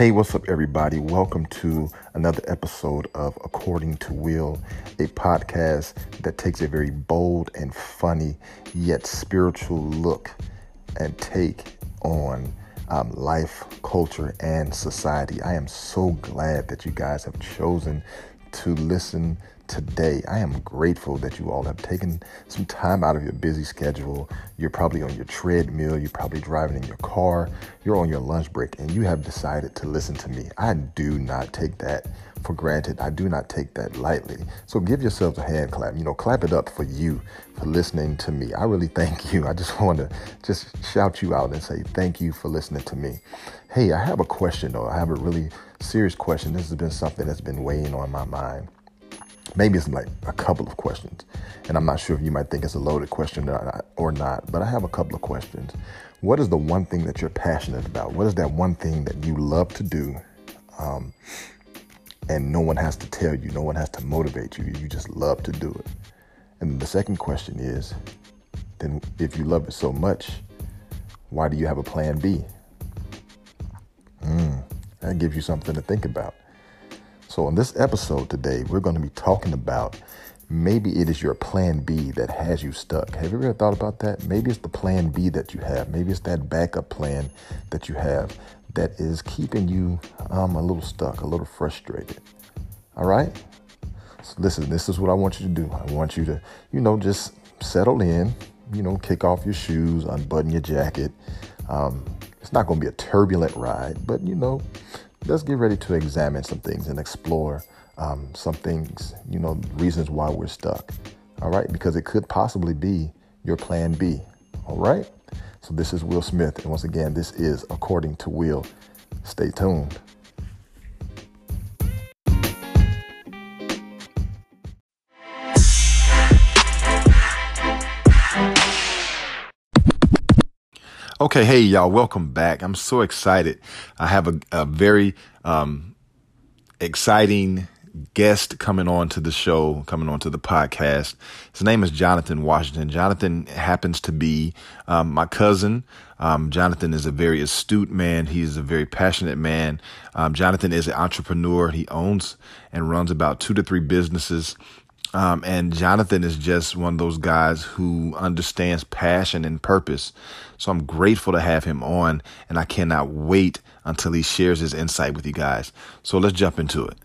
Hey, what's up, everybody? Welcome to another episode of According to Will, a podcast that takes a very bold and funny yet spiritual look and take on um, life, culture, and society. I am so glad that you guys have chosen to listen today. I am grateful that you all have taken some time out of your busy schedule. You're probably on your treadmill, you're probably driving in your car, you're on your lunch break, and you have decided to listen to me. I do not take that for granted. I do not take that lightly. So give yourselves a hand clap. You know, clap it up for you for listening to me. I really thank you. I just want to just shout you out and say thank you for listening to me. Hey, I have a question though. I have a really serious question. This has been something that's been weighing on my mind maybe it's like a couple of questions. And I'm not sure if you might think it's a loaded question or not, but I have a couple of questions. What is the one thing that you're passionate about? What is that one thing that you love to do? Um, and no one has to tell you, no one has to motivate you. You just love to do it. And the second question is then if you love it so much, why do you have a plan B? Mm, that gives you something to think about. So, in this episode today, we're going to be talking about maybe it is your plan B that has you stuck. Have you ever thought about that? Maybe it's the plan B that you have. Maybe it's that backup plan that you have that is keeping you um, a little stuck, a little frustrated. All right? So, listen, this is what I want you to do. I want you to, you know, just settle in, you know, kick off your shoes, unbutton your jacket. Um, it's not going to be a turbulent ride, but, you know, let's get ready to examine some things and explore um, some things, you know, reasons why we're stuck. All right, because it could possibly be your plan B. All right, so this is Will Smith, and once again, this is According to Will. Stay tuned. Okay, hey y'all, welcome back. I'm so excited. I have a, a very um, exciting guest coming on to the show, coming on to the podcast. His name is Jonathan Washington. Jonathan happens to be um, my cousin. Um, Jonathan is a very astute man. He's a very passionate man. Um, Jonathan is an entrepreneur. He owns and runs about two to three businesses. Um, and Jonathan is just one of those guys who understands passion and purpose. So I'm grateful to have him on, and I cannot wait until he shares his insight with you guys. So let's jump into it.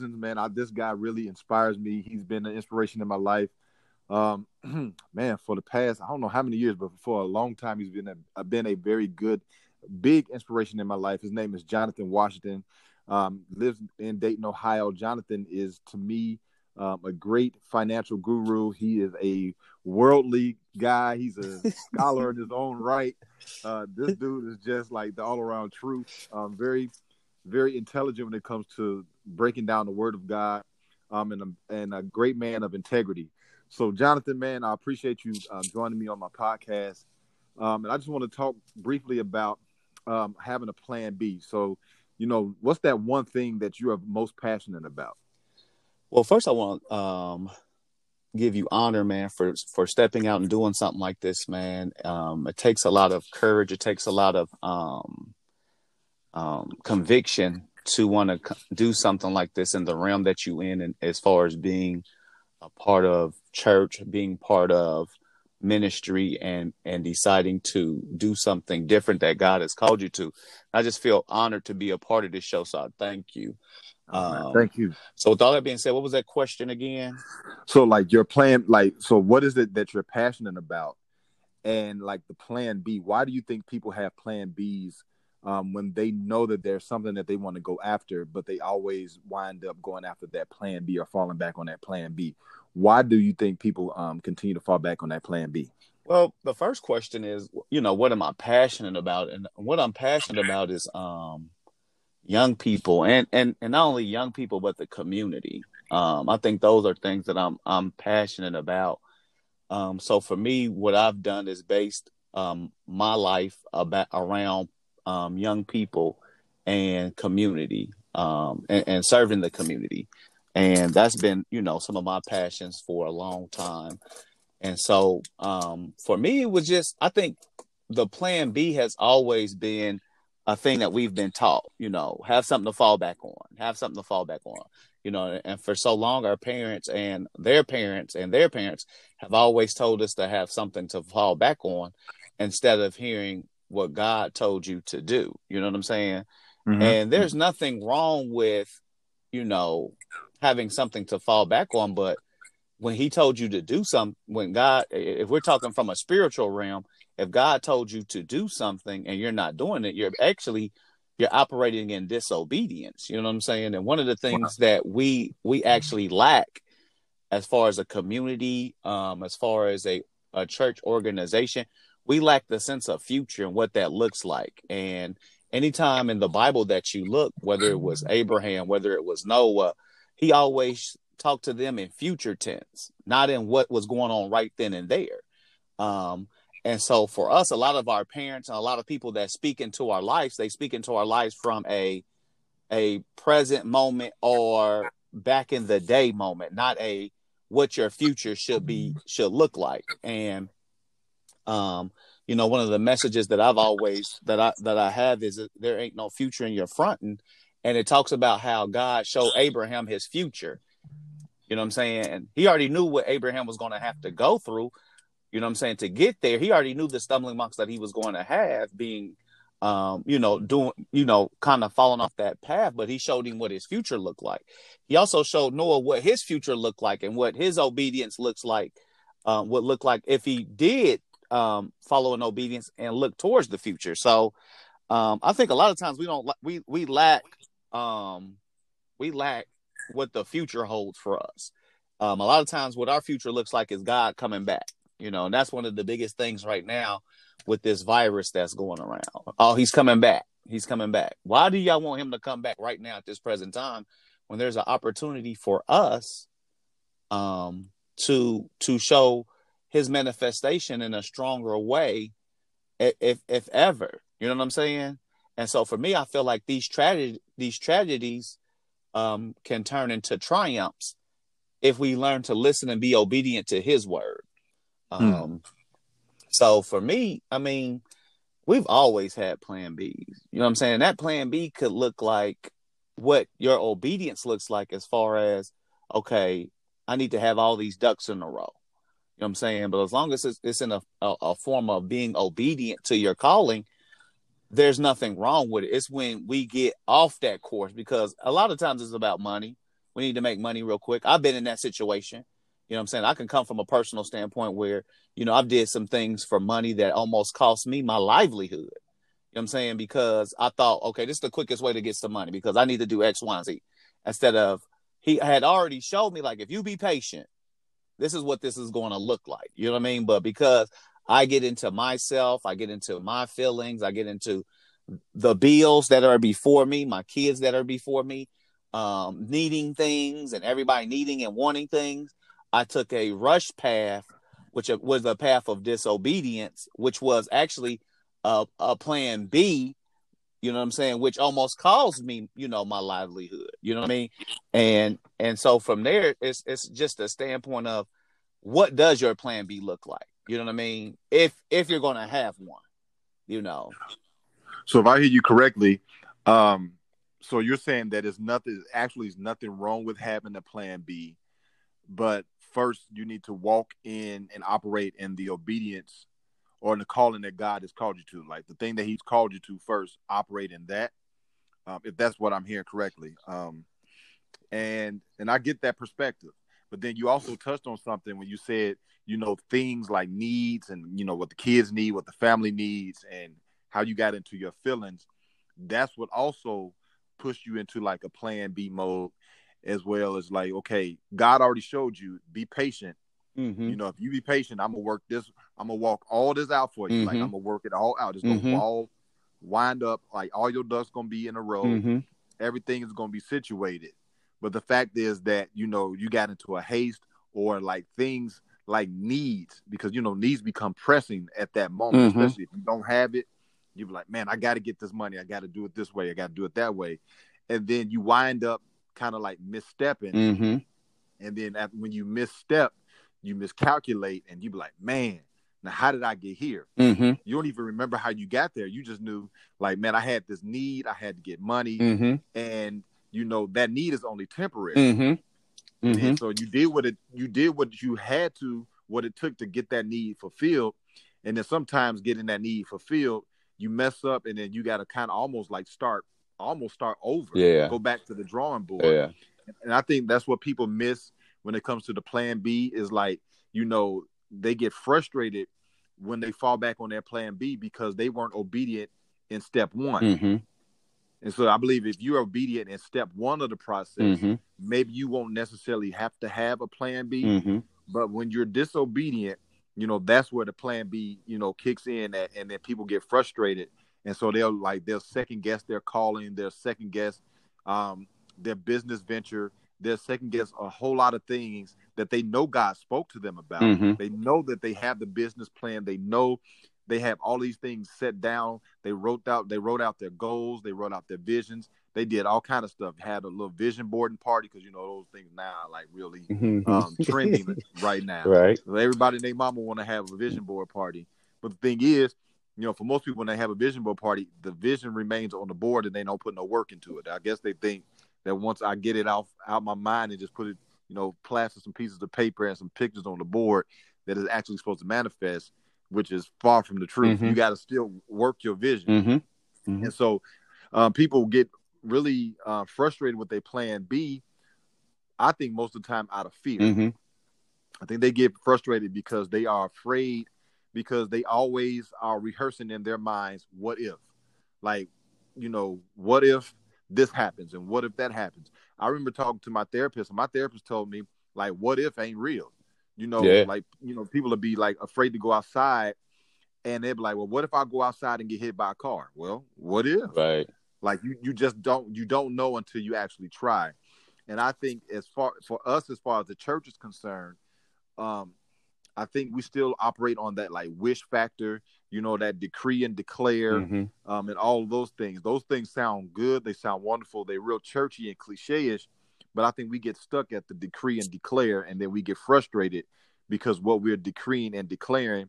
Man, I, this guy really inspires me. He's been an inspiration in my life. Um, man, for the past I don't know how many years, but for a long time, he's been a, been a very good, big inspiration in my life. His name is Jonathan Washington um, lives in Dayton, Ohio. Jonathan is to me um, a great financial guru. He is a worldly guy. He's a scholar in his own right. Uh, this dude is just like the all around truth. Um, very, very intelligent when it comes to breaking down the Word of God. Um, and a, and a great man of integrity. So, Jonathan, man, I appreciate you uh, joining me on my podcast. Um, and I just want to talk briefly about um, having a plan B. So, you know, what's that one thing that you are most passionate about? Well, first I want to um, give you honor, man, for for stepping out and doing something like this, man. Um, it takes a lot of courage. It takes a lot of um, um, conviction to want to do something like this in the realm that you in, and as far as being a part of church, being part of ministry and and deciding to do something different that God has called you to. I just feel honored to be a part of this show. So I thank you. um, thank you. So with all that being said, what was that question again? So like your plan, like so, what is it that you're passionate about, and like the plan B? Why do you think people have plan Bs um, when they know that there's something that they want to go after, but they always wind up going after that plan B or falling back on that plan B? Why do you think people um, continue to fall back on that plan B? Well, the first question is, you know, what am I passionate about? And what I'm passionate about is um, young people, and and and not only young people, but the community. Um, I think those are things that I'm I'm passionate about. Um, so for me, what I've done is based um, my life about around um, young people and community um, and, and serving the community and that's been you know some of my passions for a long time and so um, for me it was just i think the plan b has always been a thing that we've been taught. You know, have something to fall back on. Have something to fall back on. You know, and for so long, our parents and their parents and their parents have always told us to have something to fall back on instead of hearing what God told you to do. You know what I'm saying? Mm-hmm. And there's nothing wrong with, you know, having something to fall back on, but when he told you to do something, when God, if we're talking from a spiritual realm, if God told you to do something and you're not doing it, you're actually you're operating in disobedience. You know what I'm saying? And one of the things that we we actually lack as far as a community, um, as far as a, a church organization, we lack the sense of future and what that looks like. And anytime in the Bible that you look, whether it was Abraham, whether it was Noah, he always talked to them in future tense, not in what was going on right then and there. Um, and so for us, a lot of our parents and a lot of people that speak into our lives, they speak into our lives from a a present moment or back in the day moment, not a what your future should be should look like. And um, you know, one of the messages that I've always that I that I have is that there ain't no future in your front and it talks about how God showed Abraham his future. You know what I'm saying? He already knew what Abraham was going to have to go through, you know what I'm saying, to get there. He already knew the stumbling blocks that he was going to have being um, you know, doing, you know, kind of falling off that path, but he showed him what his future looked like. He also showed Noah what his future looked like and what his obedience looks like, um, what looked like if he did um, follow in obedience and look towards the future. So um, I think a lot of times we don't we we lack um, we lack what the future holds for us. Um, a lot of times, what our future looks like is God coming back. You know, and that's one of the biggest things right now with this virus that's going around. Oh, he's coming back. He's coming back. Why do y'all want him to come back right now at this present time when there's an opportunity for us um to to show his manifestation in a stronger way if if ever. You know what I'm saying? And so for me, I feel like these tragedy these tragedies um, can turn into triumphs if we learn to listen and be obedient to his word. Hmm. Um, so for me, I mean, we've always had plan Bs. You know what I'm saying? That plan B could look like what your obedience looks like as far as, okay, I need to have all these ducks in a row. You know what I'm saying? But as long as it's, it's in a, a, a form of being obedient to your calling, there's nothing wrong with it. It's when we get off that course because a lot of times it's about money. We need to make money real quick. I've been in that situation. You know what I'm saying? I can come from a personal standpoint where, you know, I've did some things for money that almost cost me my livelihood. You know what I'm saying? Because I thought, okay, this is the quickest way to get some money because I need to do X, Y, and Z. Instead of he had already showed me like if you be patient, this is what this is going to look like. You know what I mean? But because I get into myself, I get into my feelings, I get into the bills that are before me, my kids that are before me, um, needing things and everybody needing and wanting things. I took a rush path, which was a path of disobedience, which was actually a, a plan B, you know what I'm saying, which almost caused me, you know, my livelihood. You know what I mean? And and so from there, it's it's just a standpoint of what does your plan B look like? You know what I mean? If if you're gonna have one, you know. So if I hear you correctly, um, so you're saying that it's nothing actually is nothing wrong with having a plan B, but first you need to walk in and operate in the obedience or in the calling that God has called you to. Like the thing that He's called you to first, operate in that. Um, if that's what I'm hearing correctly. Um, and and I get that perspective. But then you also touched on something when you said, you know, things like needs and you know what the kids need, what the family needs, and how you got into your feelings. That's what also pushed you into like a plan B mode as well as like, okay, God already showed you, be patient. Mm-hmm. You know, if you be patient, I'm gonna work this, I'm gonna walk all this out for you. Mm-hmm. Like I'm gonna work it all out. It's gonna mm-hmm. all wind up, like all your ducks gonna be in a row. Mm-hmm. Everything is gonna be situated. But the fact is that, you know, you got into a haste or like things like needs, because you know, needs become pressing at that moment, mm-hmm. especially if you don't have it. You're like, man, I got to get this money. I got to do it this way. I got to do it that way. And then you wind up kind of like misstepping. Mm-hmm. And then when you misstep, you miscalculate and you be like, man, Now, how did I get here? Mm-hmm. You don't even remember how you got there. You just knew, like, man, I had this need. I had to get money, Mm-hmm. and you know that need is only temporary. Mm-hmm. Mm-hmm. And so you did what it you did what you had to what it took to get that need fulfilled. And then sometimes getting that need fulfilled, you mess up and then you gotta kind of almost like start almost start over. Yeah. Go back to the drawing board. Yeah. And I think that's what people miss when it comes to the plan B is like, you know, they get frustrated when they fall back on their plan B because they weren't obedient in step one. Mm-hmm. And so I believe if you're obedient in step one of the process, Mm-hmm. maybe you won't necessarily have to have a plan B. Mm-hmm. But when you're disobedient, you know, that's where the plan B, you know, kicks in at, and then people get frustrated. And so they'll like they'll second guess their calling, they'll second guess um their business venture, they'll second guess a whole lot of things that they know God spoke to them about. Mhm. They know that they have the business plan, they know they have all these things set down. They wrote out they wrote out their goals, they wrote out their visions, they did all kind of stuff, had a little vision boarding party because you know those things now are like really Mm-hmm. um trending right now. right. So everybody and their mama want to have a vision board party. But the thing is, you know, for most people when they have a vision board party, the vision remains on the board and they don't put no work into it. I guess they think that once I get it off out my mind and just put it, you know, plaster some pieces of paper and some pictures on the board that is actually supposed to manifest, which is far from the truth. Mhm. You got to still work your vision. Mm-hmm. And so um, people get really uh, frustrated with their plan B. I think most of the time out of fear. Mm-hmm. I think they get frustrated because they are afraid because they always are rehearsing in their minds what if like you know what if this happens and what if that happens i remember talking to my therapist and my therapist told me like what if ain't real you know Yeah. like you know people will be like afraid to go outside and they'd be like well what if i go outside and get hit by a car well what if Right. like you you just don't you don't know until you actually try and i think as far for us as far as the church is concerned um i think we still operate on that like wish factor you know that decree and declare Mm-hmm. um and all of those things those things sound good they sound wonderful they're real churchy and cliche-ish but i think we get stuck at the decree and declare and then we get frustrated because what we're decreeing and declaring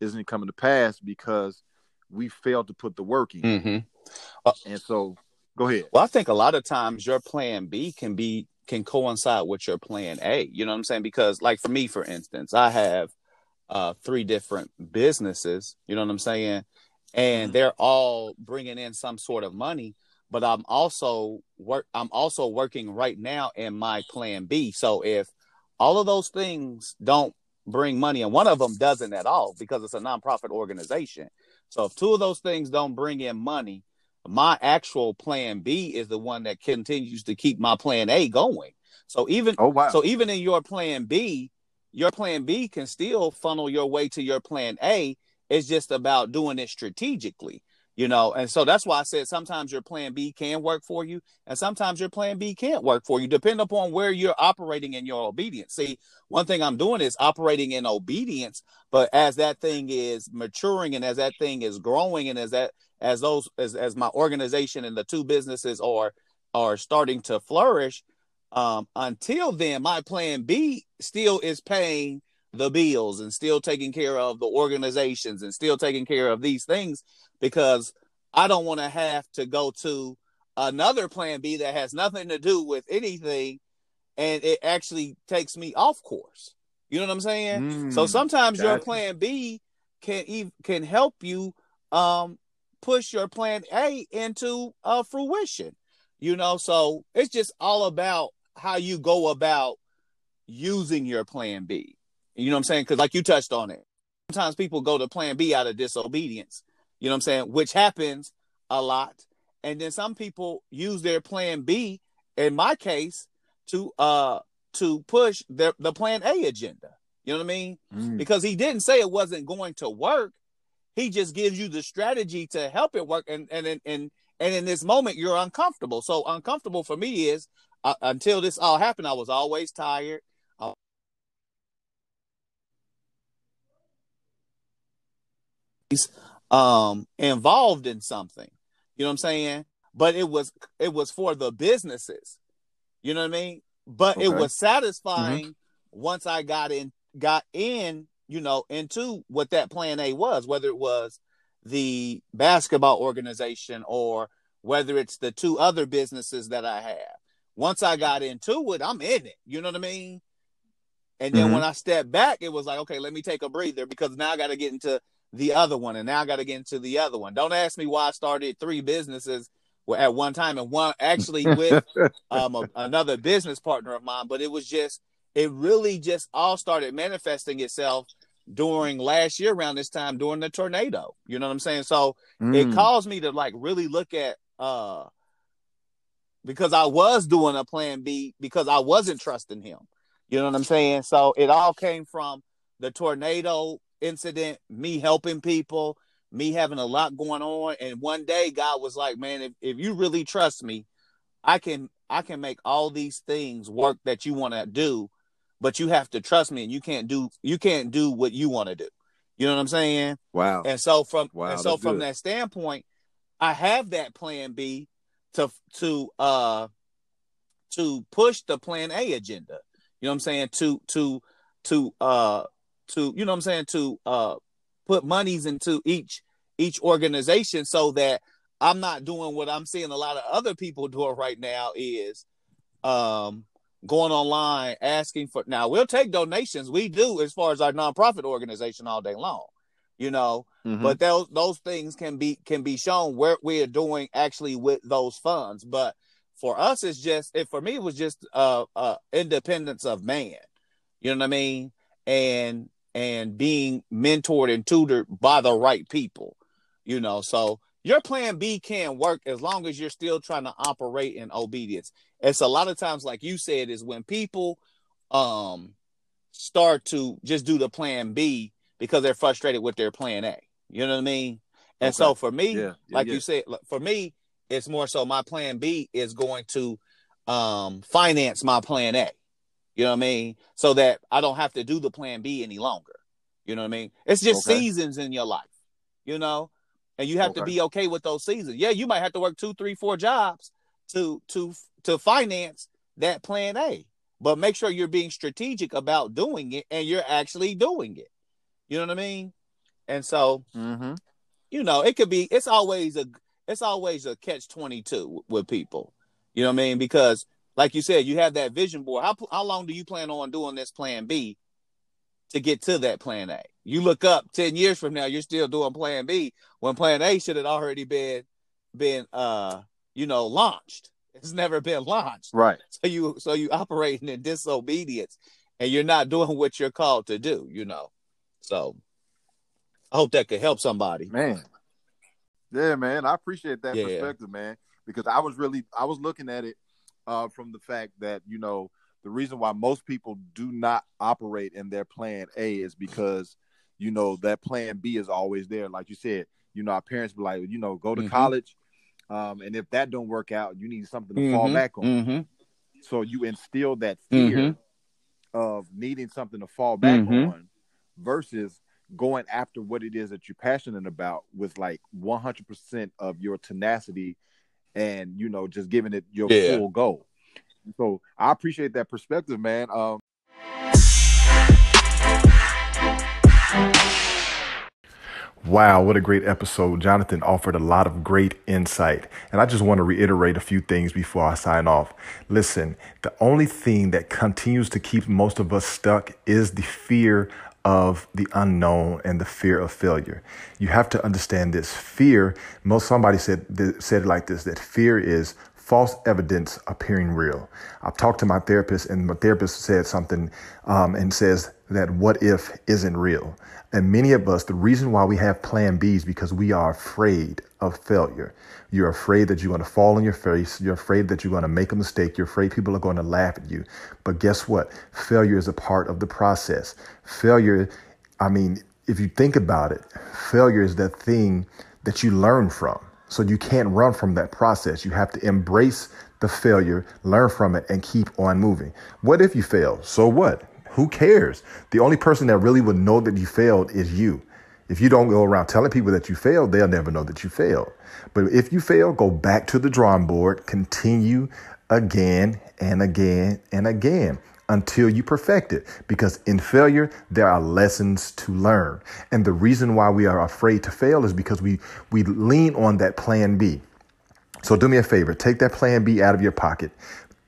isn't coming to pass because we failed to put the work in Mm-hmm. and so go ahead Well, I think a lot of times your plan B can be can coincide with your plan A. You know what I'm saying? Because like for me, for instance, I have uh three different businesses. You know what I'm saying? And Mhm. they're all bringing in some sort of money. But I'm also work. I'm also working right now in my plan B. So if all of those things don't bring money, and one of them doesn't at all because it's a nonprofit organization. So if two of those things don't bring in money, my actual plan B is the one that continues to keep my plan A going. So even oh wow so even in your plan B, your plan B can still funnel your way to your plan A. It's just about doing it strategically, you know. And so that's why I said sometimes your plan B can work for you, and sometimes your plan B can't work for you, depending upon where you're operating in your obedience. See, one thing I'm doing is operating in obedience, but as that thing is maturing and as that thing is growing, and as that as those as, as my organization and the two businesses are are starting to flourish um until then my plan b still is paying the bills and still taking care of the organizations and still taking care of these things because i don't want to have to go to another plan b that has nothing to do with anything and it actually takes me off course you know what i'm saying so Mm, sometimes your plan b can ev- can help you um push your plan A into uh, fruition. You know, so it's just all about how you go about using your plan B. You know what I'm saying? Because like you touched on it, sometimes people go to plan B out of disobedience. You know what I'm saying? Which happens a lot. And then some people use their plan B, in my case, to uh to push their the plan A agenda. You know what I mean? Mm. because he didn't say it wasn't going to work. He just gives you the strategy to help it work, and and and and, and in this moment you're uncomfortable. So uncomfortable for me is uh, until this all happened, I was always tired. I- Um, involved in something, you know what I'm saying? But it was it was for the businesses, you know what I mean? But it was satisfying once I got in got in you know, into what that plan A was, whether it was the basketball organization or whether it's the two other businesses that I have. Once I got into it, I'm in it. You know what I mean? And then mm-hmm. when I stepped back, it was like, okay, let me take a breather because now I got to get into the other one, and now I got to get into the other one. Don't ask me why I started three businesses at one time, and one actually with um, a, another business partner of mine. But it was just, it really just all started manifesting itself during last year around this time during the tornado. You know what I'm saying? So mm. it caused me to like really look at uh because I was doing a plan B because I wasn't trusting him. You know what I'm saying? So it all came from the tornado incident, me helping people, me having a lot going on. And one day God was like, Man, if, if you really trust me, I can I can make all these things work that you want to do, but you have to trust me and you can't do you can't do what you want to do. You know what I'm saying? Wow. And so from wow, and so from good. that standpoint, I have that plan B to to uh to push the plan A agenda. You know what I'm saying? To to to uh to you know what I'm saying to uh put monies into each each organization so that I'm not doing what I'm seeing a lot of other people doing right now is um going online asking for now we'll take donations. We do as far as our nonprofit organization all day long you know mm-hmm. but those those things can be can be shown where we are doing actually with those funds. But for us it's just it for me it was just uh uh independence of man. You know what i mean and and being mentored and tutored by the right people you know so your plan b can work as long as you're still trying to operate in obedience it's a lot of times like you said is when people um start to just do the plan b because they're frustrated with their plan a you know what i mean and okay. so for me yeah. Like yeah. you said for me it's more so my plan B is going to um, finance my plan A. You know what I mean? So that I don't have to do the plan B any longer. You know what I mean? It's just okay. seasons in your life, you know, and you have okay. to be okay with those seasons. Yeah, you might have to work two, three, four jobs to to to finance that plan A, but make sure you're being strategic about doing it and you're actually doing it. You know what I mean? And so, mm-hmm. you know, it could be. It's always a it's always a catch 22 with people. You know what I mean? Because like you said, you have that vision board. How how long do you plan on doing this plan B to get to that plan A? You look up 10 years from now, you're still doing plan B when plan A should have already been been uh you know launched. It's never been launched. Right. So you so you operating in disobedience and you're not doing what you're called to do, you know. So I hope that could help somebody. Man, yeah, man, I appreciate that yeah. perspective, man, because I was really I was looking at it uh, from the fact that you know the reason why most people do not operate in their plan A is because you know that plan B is always there. Like you said, you know, our parents be like, you know, go to mm-hmm. college, um, and if that don't work out, you need something to mm-hmm. fall back on. Mm-hmm. So you instill that fear mm-hmm. of needing something to fall back mm-hmm. on versus going after what it is that you're passionate about with like 100% of your tenacity and you know just giving it your yeah. full go so i appreciate that perspective man um Wow, what a great episode. Jonathan offered a lot of great insight. And I just want to reiterate a few things before I sign off. Listen, the only thing that continues to keep most of us stuck is the fear of the unknown and the fear of failure. You have to understand this. Fear, most somebody said said it like this that fear is false evidence appearing real. I've talked to my therapist, and my therapist said something um, and says that what if isn't real. And many of us, the reason why we have plan B is because we are afraid of failure. You're afraid that you're going to fall on your face. You're afraid that you're going to make a mistake. You're afraid people are going to laugh at you. But guess what? Failure is a part of the process. Failure, I mean, if you think about it, failure is that thing that you learn from. So you can't run from that process. You have to embrace the failure, learn from it, and keep on moving. What if you fail? So what? Who cares? The only person that really would know that you failed is you. If you don't go around telling people that you failed, they'll never know that you failed. But if you fail, go back to the drawing board, continue again and again and again until you perfect it. Because in failure, there are lessons to learn. And the reason why we are afraid to fail is because we, we lean on that plan B. So do me a favor, take that plan B out of your pocket.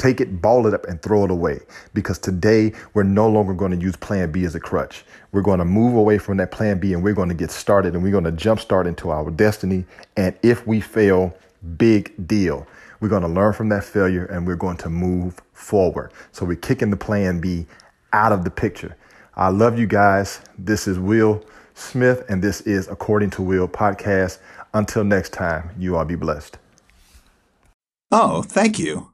Take it, ball it up, and throw it away. Because today, we're no longer going to use plan B as a crutch. We're going to move away from that plan B and we're going to get started and we're going to jumpstart into our destiny. And if we fail, big deal. We're going to learn from that failure and we're going to move forward. So we're kicking the plan B out of the picture. I love you guys. This is Will Smith, and this is According to Will podcast. Until next time, you all be blessed. Oh, thank you.